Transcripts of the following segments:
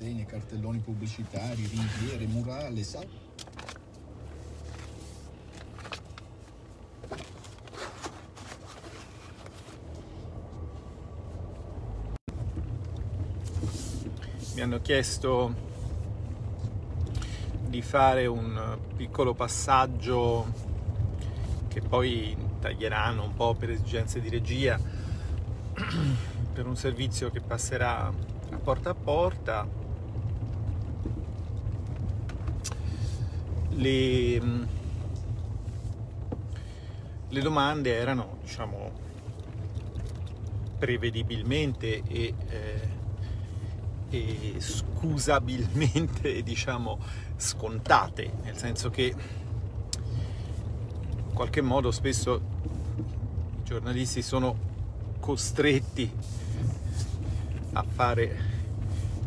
Segni, cartelloni pubblicitari, ringhiere, murale, sal... Mi hanno chiesto di fare un piccolo passaggio che poi taglieranno un po' per esigenze di regia per un servizio che passerà a porta a porta le, le domande erano diciamo prevedibilmente e, eh, e scusabilmente diciamo scontate nel senso che in qualche modo spesso i giornalisti sono costretti a fare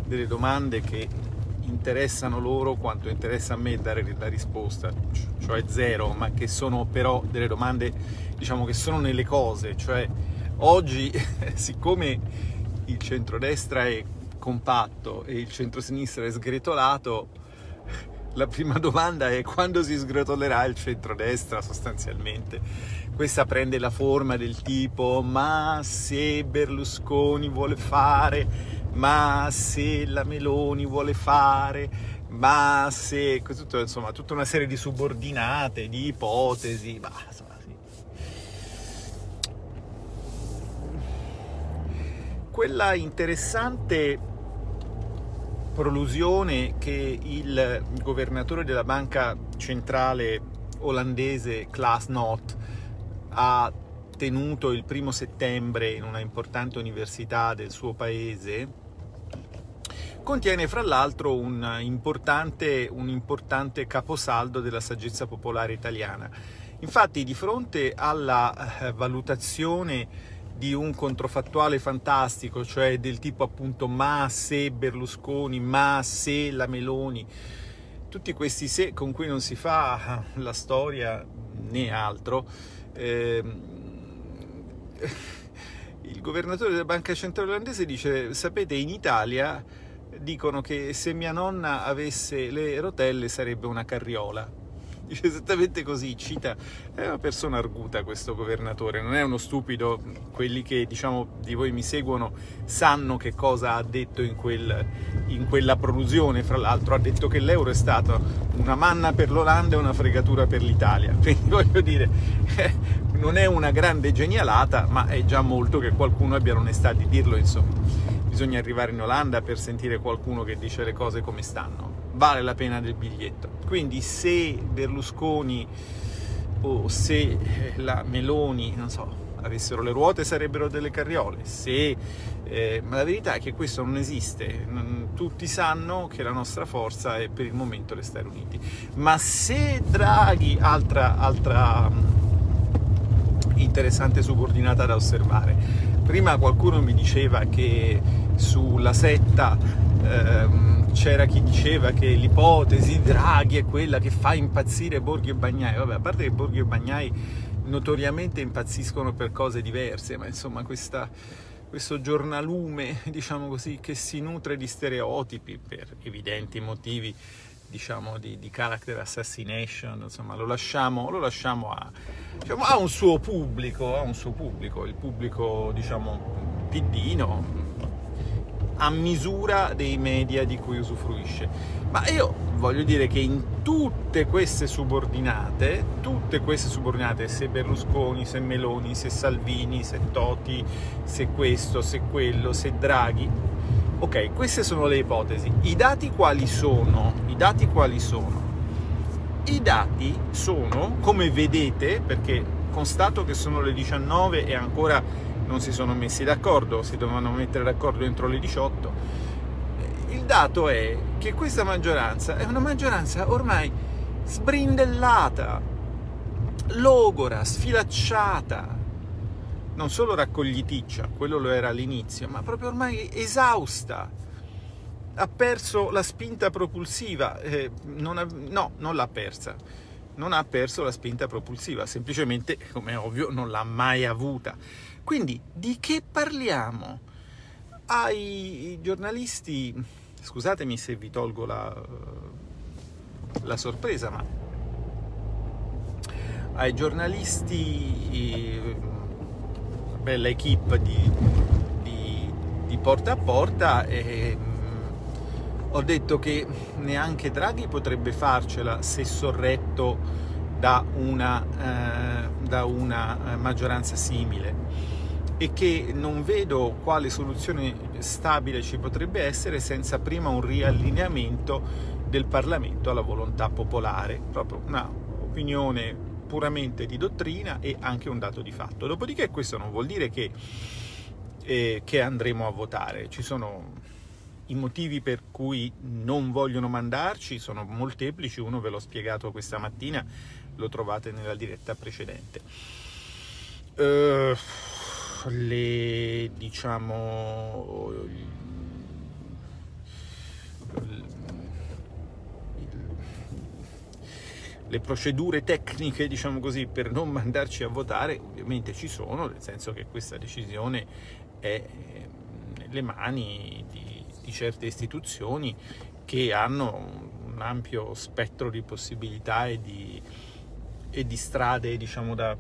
delle domande che interessano loro quanto interessa a me dare la risposta, cioè zero, ma che sono però delle domande diciamo che sono nelle cose, cioè oggi siccome il centrodestra è compatto e il centrosinistra è sgretolato, la prima domanda è quando si sgretolerà il centrodestra sostanzialmente. Questa prende la forma del tipo ma se Berlusconi vuole fare, ma se la Meloni vuole fare, ma se... Tutto, insomma, tutta una serie di subordinate, di ipotesi, ma insomma, sì. Quella interessante prolusione che il governatore della banca centrale olandese Klaas Knot ha tenuto il primo settembre in una importante università del suo paese contiene fra l'altro un importante, un importante caposaldo della saggezza popolare italiana. Infatti di fronte alla eh, valutazione di un controfattuale fantastico, cioè del tipo appunto ma se Berlusconi, ma se la Meloni, tutti questi se con cui non si fa la storia né altro, eh, il governatore della Banca Centrale Olandese dice, sapete, in Italia dicono che se mia nonna avesse le rotelle sarebbe una carriola. Dice esattamente così, cita, è una persona arguta questo governatore, non è uno stupido, quelli che diciamo di voi mi seguono sanno che cosa ha detto in, quel, in quella prolusione, fra l'altro ha detto che l'euro è stata una manna per l'Olanda e una fregatura per l'Italia, quindi voglio dire, eh, non è una grande genialata, ma è già molto che qualcuno abbia l'onestà di dirlo, insomma. Bisogna arrivare in Olanda per sentire qualcuno che dice le cose come stanno. Vale la pena del biglietto. Quindi se Berlusconi o se la Meloni, non so, avessero le ruote sarebbero delle carriole, se, eh, ma la verità è che questo non esiste, tutti sanno che la nostra forza è per il momento Stati Uniti, ma se Draghi, altra, altra interessante subordinata da osservare, prima qualcuno mi diceva che sulla setta ehm, c'era chi diceva che l'ipotesi Draghi è quella che fa impazzire Borghi e Bagnai. Vabbè, a parte che Borghi e Bagnai notoriamente impazziscono per cose diverse, ma insomma questa, questo giornalume, diciamo così, che si nutre di stereotipi per evidenti motivi, diciamo, di, di character assassination, insomma, lo lasciamo, lo lasciamo a, diciamo, a un suo pubblico, a un suo pubblico, il pubblico, diciamo, piddino, a misura dei media di cui usufruisce. Ma io voglio dire che in tutte queste subordinate, tutte queste subordinate, se Berlusconi, se Meloni, se Salvini, se Toti, se questo, se quello, se Draghi, ok, queste sono le ipotesi. I dati quali sono? I dati quali sono? I dati sono, come vedete, perché constato che sono le 19 e ancora non si sono messi d'accordo, si dovevano mettere d'accordo entro le 18. Il dato è che questa maggioranza è una maggioranza ormai sbrindellata, logora, sfilacciata, non solo raccogliticcia, quello lo era all'inizio, ma proprio ormai esausta. Ha perso la spinta propulsiva, eh, non ha, no, non l'ha persa, non ha perso la spinta propulsiva, semplicemente, come è ovvio, non l'ha mai avuta. Quindi di che parliamo? Ai giornalisti scusatemi se vi tolgo la, la sorpresa, ma ai giornalisti, bella equipe di, di, di porta a porta, eh, ho detto che neanche Draghi potrebbe farcela se sorretto da una, eh, da una maggioranza simile e che non vedo quale soluzione stabile ci potrebbe essere senza prima un riallineamento del Parlamento alla volontà popolare, proprio una opinione puramente di dottrina e anche un dato di fatto. Dopodiché questo non vuol dire che, eh, che andremo a votare, ci sono i motivi per cui non vogliono mandarci sono molteplici, uno ve l'ho spiegato questa mattina, lo trovate nella diretta precedente. Uh, le diciamo le procedure tecniche, diciamo così, per non mandarci a votare, ovviamente ci sono, nel senso che questa decisione è nelle mani di, di certe istituzioni che hanno un ampio spettro di possibilità e di, e di strade, diciamo, da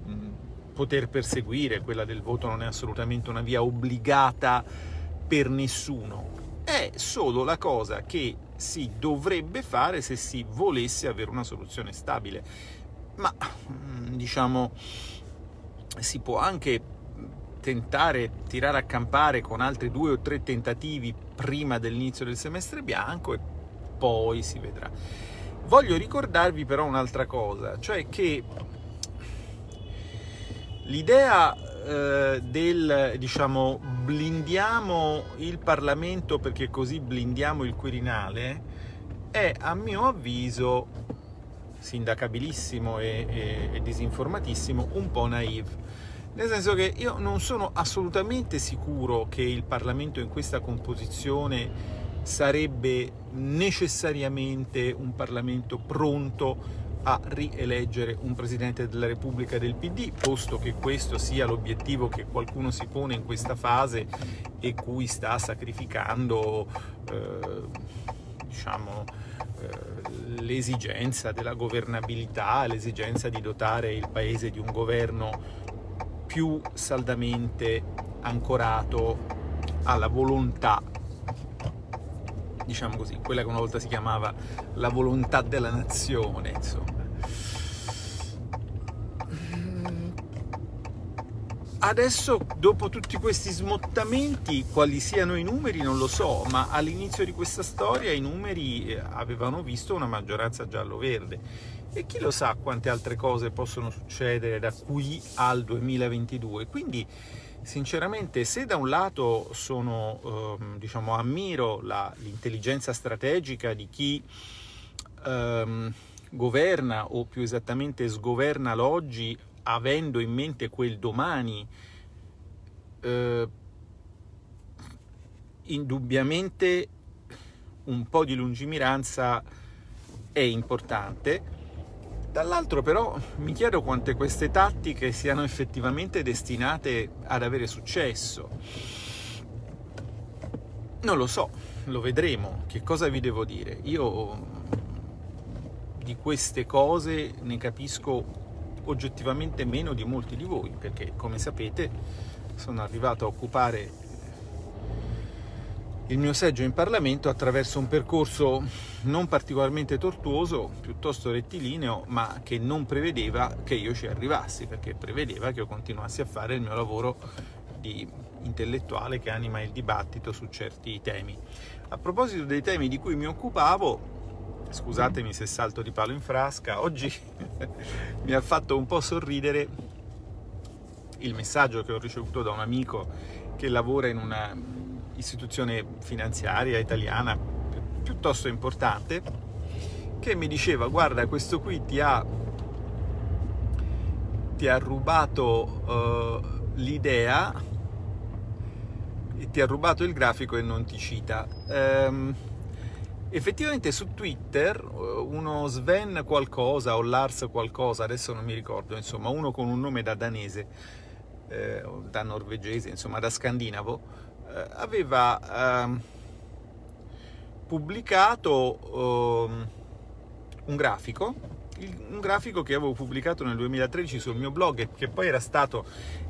poter perseguire, quella del voto non è assolutamente una via obbligata per nessuno, è solo la cosa che si dovrebbe fare se si volesse avere una soluzione stabile. Ma mm, diciamo si può anche tentare tirare a campare con altri due o tre tentativi prima dell'inizio del semestre bianco e poi si vedrà. Voglio ricordarvi però un'altra cosa, cioè che L'idea eh, del diciamo blindiamo il Parlamento perché così blindiamo il Quirinale è a mio avviso sindacabilissimo e, e, e disinformatissimo, un po' naive. Nel senso che io non sono assolutamente sicuro che il Parlamento in questa composizione sarebbe necessariamente un Parlamento pronto a rieleggere un Presidente della Repubblica del PD, posto che questo sia l'obiettivo che qualcuno si pone in questa fase e cui sta sacrificando eh, diciamo, eh, l'esigenza della governabilità, l'esigenza di dotare il Paese di un governo più saldamente ancorato alla volontà diciamo così, quella che una volta si chiamava la volontà della nazione, insomma. Adesso, dopo tutti questi smottamenti, quali siano i numeri non lo so, ma all'inizio di questa storia i numeri eh, avevano visto una maggioranza giallo-verde e chi lo sa quante altre cose possono succedere da qui al 2022. Quindi Sinceramente, se da un lato sono, ehm, diciamo, ammiro la, l'intelligenza strategica di chi ehm, governa o più esattamente sgoverna l'oggi avendo in mente quel domani, eh, indubbiamente un po' di lungimiranza è importante Dall'altro però mi chiedo quante queste tattiche siano effettivamente destinate ad avere successo. Non lo so, lo vedremo. Che cosa vi devo dire? Io di queste cose ne capisco oggettivamente meno di molti di voi, perché come sapete sono arrivato a occupare il mio seggio in Parlamento attraverso un percorso non particolarmente tortuoso, piuttosto rettilineo, ma che non prevedeva che io ci arrivassi, perché prevedeva che io continuassi a fare il mio lavoro di intellettuale che anima il dibattito su certi temi. A proposito dei temi di cui mi occupavo, scusatemi se salto di palo in frasca, oggi mi ha fatto un po' sorridere il messaggio che ho ricevuto da un amico che lavora in una istituzione finanziaria italiana piuttosto importante che mi diceva guarda questo qui ti ha, ti ha rubato uh, l'idea ti ha rubato il grafico e non ti cita. Um, effettivamente su Twitter eh, uno Sven qualcosa o Lars qualcosa adesso non mi ricordo insomma uno con un nome da danese eh, da norvegese insomma da scandinavo eh, aveva eh, pubblicato um, un grafico, un grafico che avevo pubblicato nel 2013 sul mio blog e che poi era stato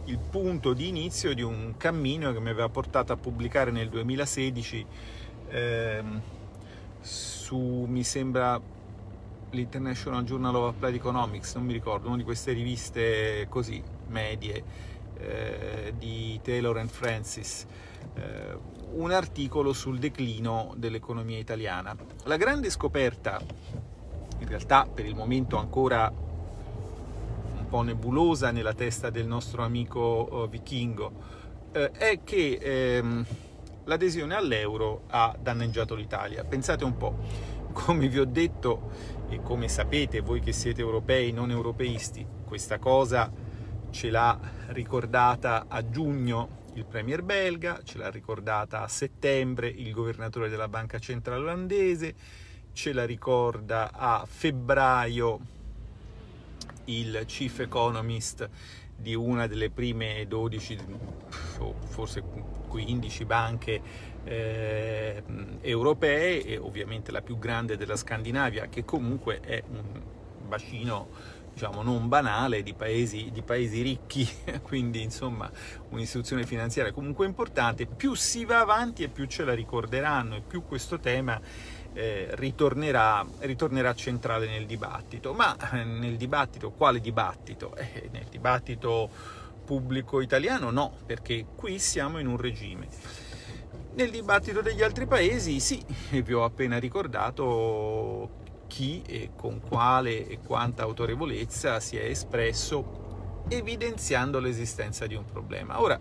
il punto di inizio di un cammino che mi aveva portato a pubblicare nel 2016 ehm, su, mi sembra, l'International Journal of Applied Economics, non mi ricordo, una di queste riviste così, medie, eh, di Taylor and Francis, eh, un articolo sul declino dell'economia italiana. La grande scoperta, in realtà per il momento ancora un po' nebulosa nella testa del nostro amico uh, vichingo, eh, è che ehm, l'adesione all'euro ha danneggiato l'Italia. Pensate un po', come vi ho detto e come sapete voi che siete europei, non europeisti, questa cosa ce l'ha ricordata a giugno il premier belga, ce l'ha ricordata a settembre il governatore della banca centrale olandese, ce la ricorda a febbraio il chief economist di una delle prime 12 o forse 15 banche eh, europee e ovviamente la più grande della Scandinavia che comunque è un bacino diciamo non banale di paesi, di paesi ricchi quindi insomma un'istituzione finanziaria comunque importante più si va avanti e più ce la ricorderanno e più questo tema eh, ritornerà, ritornerà, centrale nel dibattito. Ma eh, nel dibattito, quale dibattito? Eh, nel dibattito pubblico italiano no, perché qui siamo in un regime. Nel dibattito degli altri paesi sì, vi ho appena ricordato chi e con quale e quanta autorevolezza si è espresso evidenziando l'esistenza di un problema. Ora,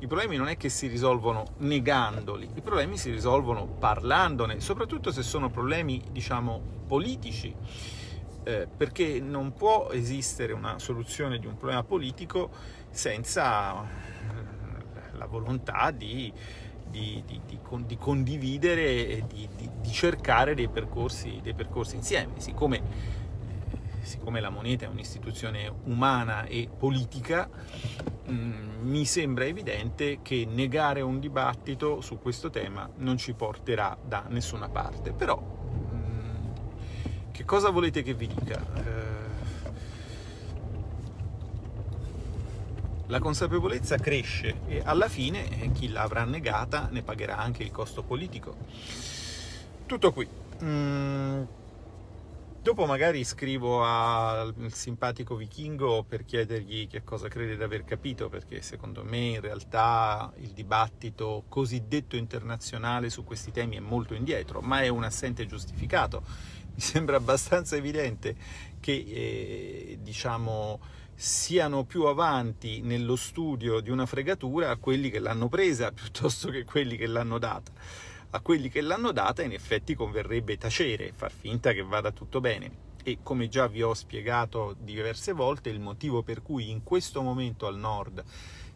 i problemi non è che si risolvono negandoli, i problemi si risolvono parlandone, soprattutto se sono problemi, diciamo, politici, eh, perché non può esistere una soluzione di un problema politico senza eh, la volontà di, di, di, di condividere e di, cercare dei percorsi, dei percorsi insieme, siccome siccome la moneta è un'istituzione umana e politica, mh, mm, mi sembra evidente che negare un dibattito su questo tema non ci porterà da nessuna parte. Però, mh, mm, che cosa volete che vi dica? Eh, la consapevolezza cresce e alla fine eh, chi l'avrà negata ne pagherà anche il costo politico. Tutto qui. Mm Dopo magari scrivo al simpatico vichingo per chiedergli che cosa crede di aver capito, perché secondo me in realtà il dibattito cosiddetto internazionale su questi temi è molto indietro, ma è un assente giustificato. Mi sembra abbastanza evidente che eh, diciamo, siano più avanti nello studio di una fregatura quelli che l'hanno presa piuttosto che quelli che l'hanno data a quelli che l'hanno data in effetti converrebbe tacere, far finta che vada tutto bene. E come già vi ho spiegato diverse volte, il motivo per cui in questo momento al nord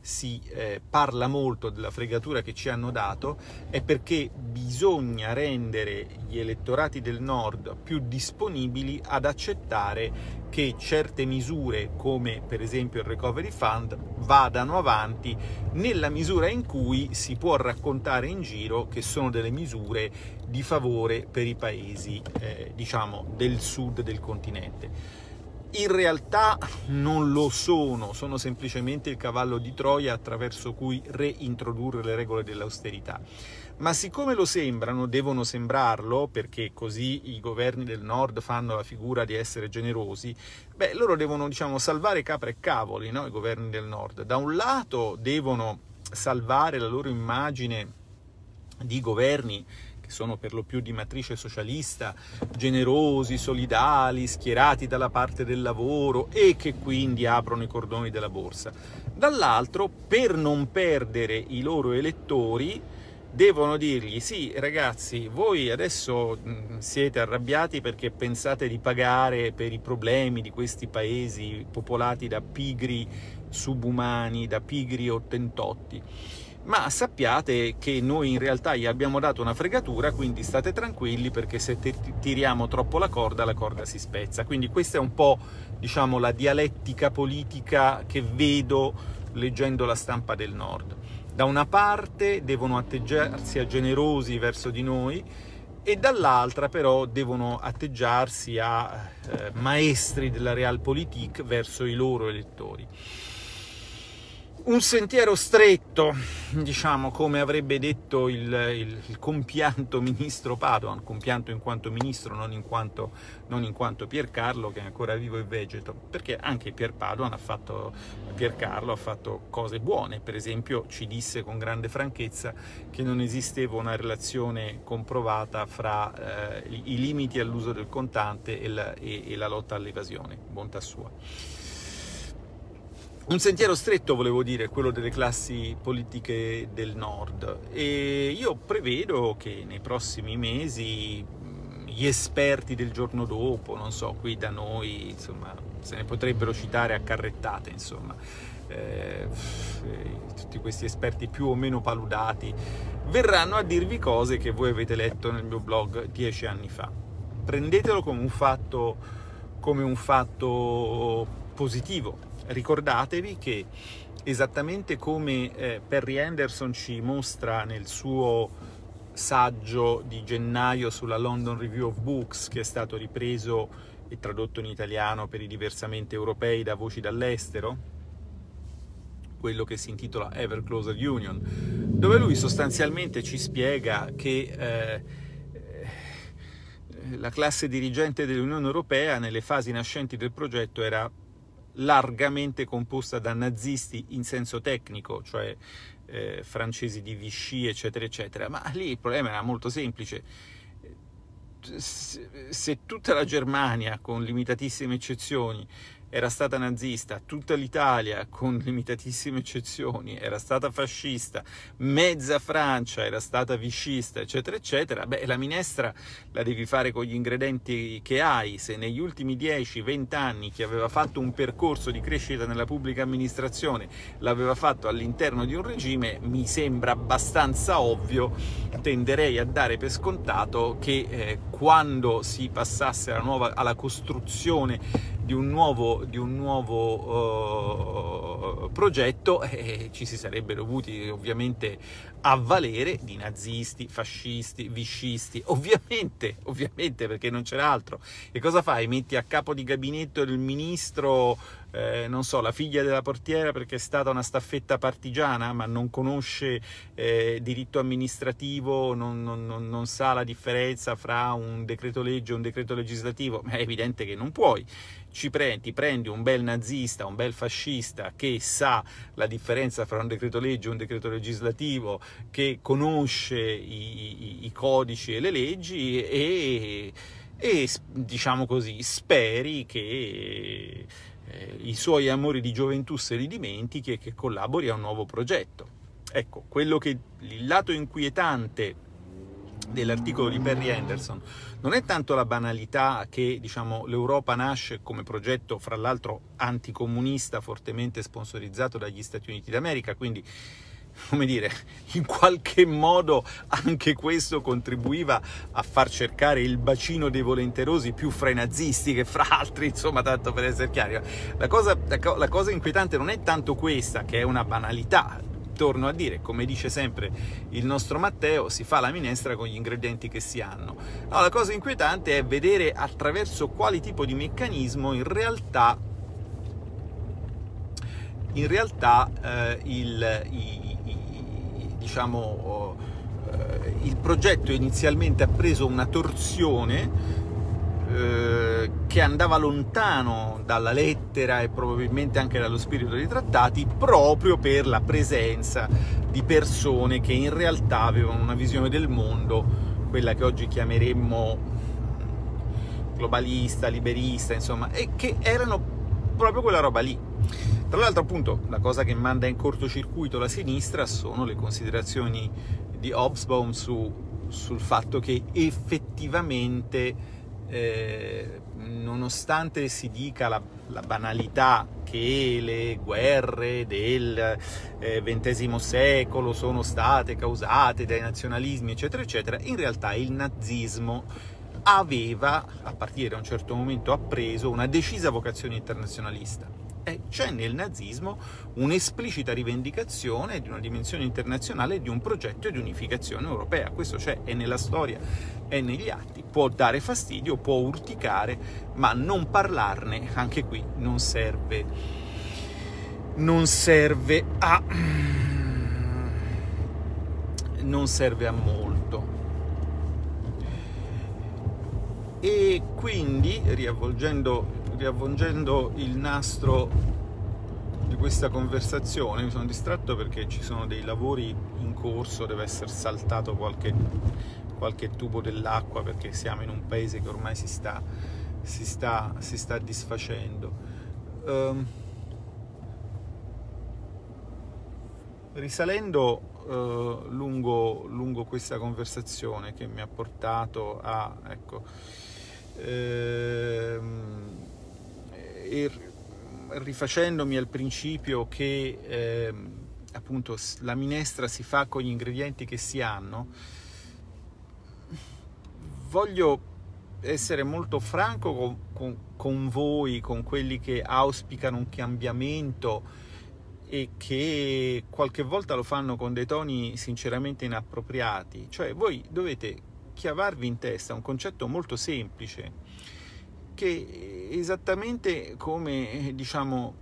si eh, parla molto della fregatura che ci hanno dato è perché bisogna rendere gli elettorati del nord più disponibili ad accettare che certe misure come per esempio il recovery fund vadano avanti nella misura in cui si può raccontare in giro che sono delle misure di favore per i paesi eh, diciamo del sud del continente in realtà non lo sono, sono semplicemente il cavallo di Troia attraverso cui reintrodurre le regole dell'austerità. Ma siccome lo sembrano, devono sembrarlo, perché così i governi del nord fanno la figura di essere generosi, beh, loro devono, diciamo, salvare capre e cavoli, no? i governi del nord. Da un lato devono salvare la loro immagine di governi che sono per lo più di matrice socialista, generosi, solidali, schierati dalla parte del lavoro e che quindi aprono i cordoni della borsa. Dall'altro, per non perdere i loro elettori, devono dirgli sì ragazzi voi adesso siete arrabbiati perché pensate di pagare per i problemi di questi paesi popolati da pigri subumani, da pigri ottentotti ma sappiate che noi in realtà gli abbiamo dato una fregatura, quindi state tranquilli perché se tiriamo troppo la corda, la corda si spezza. Quindi questa è un po', diciamo, la dialettica politica che vedo leggendo la stampa del Nord. Da una parte devono atteggiarsi a generosi verso di noi e dall'altra però devono atteggiarsi a eh, maestri della realpolitik verso i loro elettori un sentiero stretto, diciamo come avrebbe detto il, il, il, compianto ministro Padoan, compianto in quanto ministro, non in quanto, non in quanto Piercarlo che è ancora vivo e vegeto, perché anche Pier Padoan ha fatto, Piercarlo ha fatto cose buone, per esempio ci disse con grande franchezza che non esisteva una relazione comprovata fra eh, i limiti all'uso del contante e la, e, e la lotta all'evasione, bontà sua. Un sentiero stretto, volevo dire, quello delle classi politiche del nord e io prevedo che nei prossimi mesi gli esperti del giorno dopo, non so, qui da noi, insomma, se ne potrebbero citare a carrettate, insomma, eh, tutti questi esperti più o meno paludati, verranno a dirvi cose che voi avete letto nel mio blog dieci anni fa. Prendetelo come un fatto, come un fatto positivo, ricordatevi che esattamente come eh, Perry Anderson ci mostra nel suo saggio di gennaio sulla London Review of Books, che è stato ripreso e tradotto in italiano per i diversamente europei da voci dall'estero, quello che si intitola Ever Closer Union, dove lui sostanzialmente ci spiega che eh, eh la classe dirigente dell'Unione Europea nelle fasi nascenti del progetto era largamente composta da nazisti in senso tecnico, cioè eh, francesi di Vichy, eccetera, eccetera. Ma lì il problema era molto semplice. Se tutta la Germania, con limitatissime eccezioni, era stata nazista, tutta l'Italia, con limitatissime eccezioni, era stata fascista, mezza Francia era stata vicista, eccetera, eccetera, beh, la minestra la devi fare con gli ingredienti che hai. Se negli ultimi 10-20 anni chi aveva fatto un percorso di crescita nella pubblica amministrazione l'aveva fatto all'interno di un regime, mi sembra abbastanza ovvio, tenderei a dare per scontato che eh, quando si passasse alla, nuova, alla costruzione di un nuovo, di un nuovo uh, progetto eh, ci si sarebbe dovuti ovviamente avvalere di nazisti, fascisti, viscisti, ovviamente, ovviamente perché non c'era altro. E cosa fai? Metti a capo di gabinetto il ministro, eh, non so, la figlia della portiera perché è stata una staffetta partigiana ma non conosce eh, diritto amministrativo, non, non, non, non sa la differenza fra un decreto legge e un decreto legislativo, è evidente che non puoi. Ci prendi, prendi un bel nazista, un bel fascista che sa la differenza fra un decreto legge e un decreto legislativo, che conosce i, i, i codici e le leggi e, e, diciamo così, speri che eh, i suoi amori di gioventù se li dimentichi e che collabori a un nuovo progetto. Ecco, quello che il lato inquietante dell'articolo di Perry Anderson non è tanto la banalità che diciamo, l'Europa nasce come progetto, fra l'altro anticomunista, fortemente sponsorizzato dagli Stati Uniti d'America, quindi come dire, in qualche modo anche questo contribuiva a far cercare il bacino dei volenterosi più fra i nazisti che fra altri, insomma, tanto per essere chiari. La cosa, la cosa inquietante non è tanto questa, che è una banalità, torno a dire, come dice sempre il nostro Matteo, si fa la minestra con gli ingredienti che si hanno. No, la cosa inquietante è vedere attraverso quali tipo di meccanismo in realtà, in realtà eh, il, i, i, diciamo, oh, eh, il progetto inizialmente ha preso una torsione eh, che andava lontano dalla lettera e probabilmente anche dallo spirito dei trattati proprio per la presenza di persone che in realtà avevano una visione del mondo, quella che oggi chiameremmo globalista, liberista, insomma, e che erano proprio quella roba lì. Tra l'altro, appunto, la cosa che manda in cortocircuito la sinistra sono le considerazioni di Hobsbawm su, sul fatto che effettivamente eh, nonostante si dica la, la, banalità che le guerre del XX eh, secolo sono state causate dai nazionalismi, eccetera, eccetera, in realtà il nazismo aveva, a partire da un certo momento, appreso una decisa vocazione internazionalista. Eh, c'è nel nazismo un'esplicita rivendicazione di una dimensione internazionale di un progetto di unificazione europea. Questo c'è, è nella storia, è negli atti. Può dare fastidio, può urticare, ma non parlarne, anche qui, non serve, non serve a... non serve a molto. E quindi, riavvolgendo, riavvolgendo il nastro di questa conversazione, mi sono distratto perché ci sono dei lavori in corso, deve essere saltato qualche, qualche tubo dell'acqua perché siamo in un paese che ormai si sta, si sta, si sta disfacendo. Um, risalendo uh, lungo, lungo, questa conversazione che mi ha portato a ecco, ehm, e rifacendomi al principio che ehm, appunto la minestra si fa con gli ingredienti che si hanno, voglio essere molto franco con, con, con voi, con quelli che auspicano un cambiamento e che qualche volta lo fanno con dei toni sinceramente inappropriati. Cioè voi dovete chiavarvi in testa un concetto molto semplice che esattamente come diciamo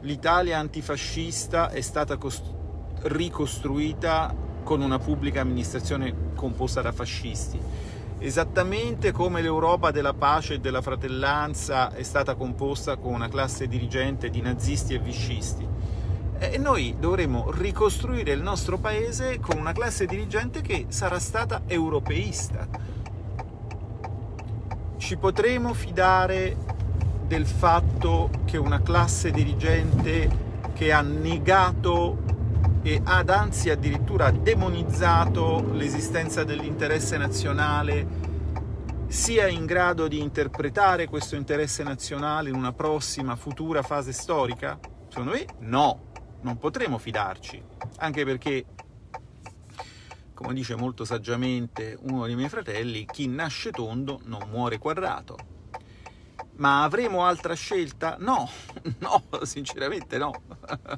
l'Italia antifascista è stata cost- ricostruita con una pubblica amministrazione composta da fascisti esattamente come l'Europa della pace e della fratellanza è stata composta con una classe dirigente di nazisti e viscisti. E noi dovremo ricostruire il nostro paese con una classe dirigente che sarà stata europeista. Ci potremo fidare del fatto che una classe dirigente che ha negato e ad anzi addirittura demonizzato l'esistenza dell'interesse nazionale sia in grado di interpretare questo interesse nazionale in una prossima futura fase storica? Secondo me no, non potremo fidarci, anche perché, come dice molto saggiamente uno dei miei fratelli, chi nasce tondo non muore quadrato. Ma avremo altra scelta? No, no, sinceramente no.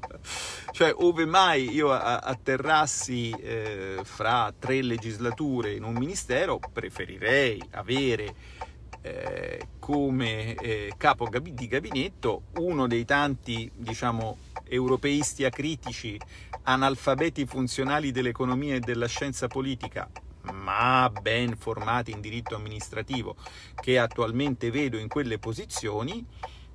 cioè, ove mai io atterrassi eh, fra tre legislature in un ministero, preferirei avere eh, come eh, capo di gabinetto uno dei tanti, diciamo, europeisti acritici, analfabeti funzionali dell'economia e della scienza politica, ma ben formati in diritto amministrativo, che attualmente vedo in quelle posizioni,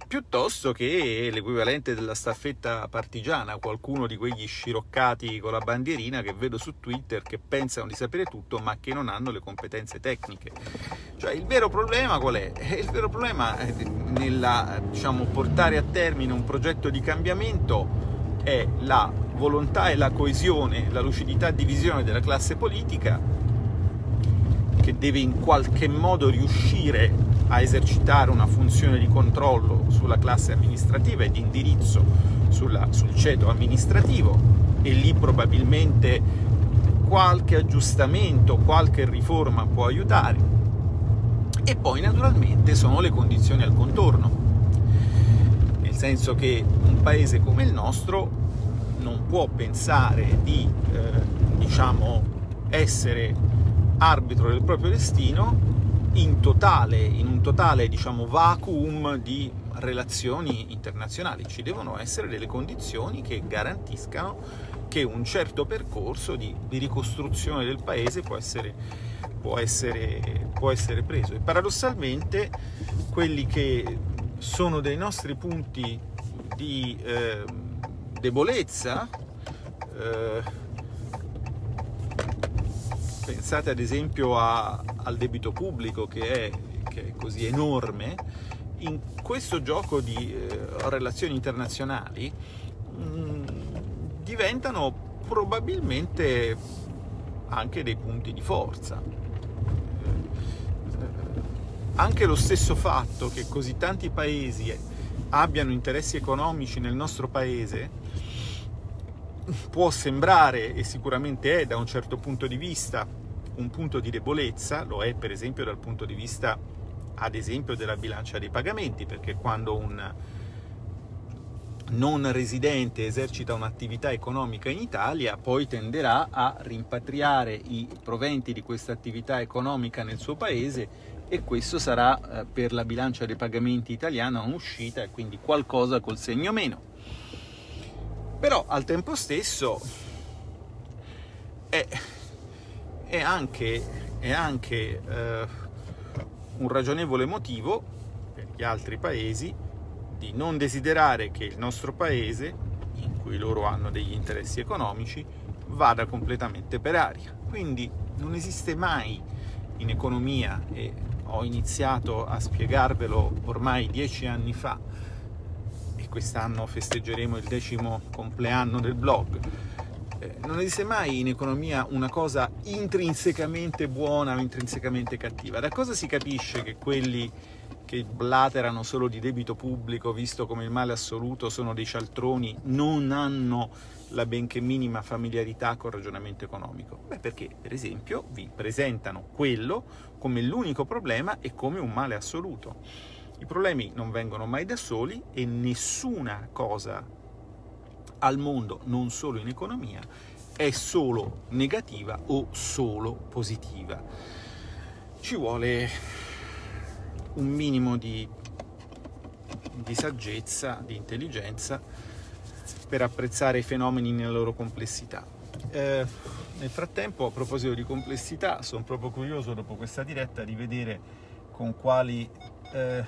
piuttosto che l'equivalente della staffetta partigiana, qualcuno di quegli sciroccati con la bandierina che vedo su Twitter che pensano di sapere tutto ma che non hanno le competenze tecniche. Cioè il vero problema qual è? Eh, il vero problema nel diciamo, portare a termine un progetto di cambiamento è la volontà e la coesione, la lucidità di visione della classe politica che deve in qualche modo riuscire a esercitare una funzione di controllo sulla classe amministrativa e di indirizzo sulla, sul ceto amministrativo e lì probabilmente qualche aggiustamento, qualche riforma può aiutare. E poi naturalmente sono le condizioni al contorno, nel senso che un paese come il nostro non può pensare di eh, diciamo essere arbitro del proprio destino in, totale, in un totale diciamo, vacuum di relazioni internazionali. Ci devono essere delle condizioni che garantiscano che un certo percorso di, di ricostruzione del paese può essere, può, essere, può essere, preso. E paradossalmente quelli che sono dei nostri punti di eh, debolezza eh, Pensate ad esempio a, al debito pubblico che è, che è, così enorme. In questo gioco di eh, relazioni internazionali mh, mm, diventano probabilmente anche dei punti di forza. Anche lo stesso fatto che così tanti paesi abbiano interessi economici nel nostro paese può sembrare, e sicuramente è da un certo punto di vista, un punto di debolezza, lo è per esempio dal punto di vista, ad esempio, della bilancia dei pagamenti, perché quando un, non residente esercita un'attività economica in Italia, poi tenderà a rimpatriare i proventi di questa attività economica nel suo paese e questo sarà eh, per la bilancia dei pagamenti italiana un'uscita e quindi qualcosa col segno meno. Però al tempo stesso è, è anche, è anche eh, un ragionevole motivo per gli altri paesi di non desiderare che il nostro paese, in cui loro hanno degli interessi economici, vada completamente per aria. Quindi non esiste mai in economia, e ho iniziato a spiegarvelo ormai dieci anni fa, quest'anno festeggeremo il decimo compleanno del blog, eh, non esiste mai in economia una cosa intrinsecamente buona o intrinsecamente cattiva. Da cosa si capisce che quelli che blaterano solo di debito pubblico, visto come il male assoluto sono dei cialtroni, non hanno la benché minima familiarità col ragionamento economico? Beh, perché per esempio vi presentano quello come l'unico problema e come un male assoluto. I problemi non vengono mai da soli e nessuna cosa al mondo, non solo in economia, è solo negativa o solo positiva. Ci vuole un minimo di, di saggezza, di intelligenza per apprezzare i fenomeni nella loro complessità. Eh, nel frattempo, a proposito di complessità, sono proprio curioso dopo questa diretta di vedere con quali, eh,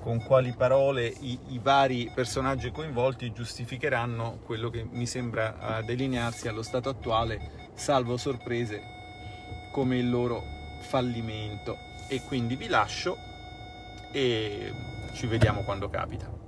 con quali parole i, i, vari personaggi coinvolti giustificheranno quello che mi sembra delinearsi allo stato attuale, salvo sorprese come il loro fallimento e quindi vi lascio e ci vediamo quando capita.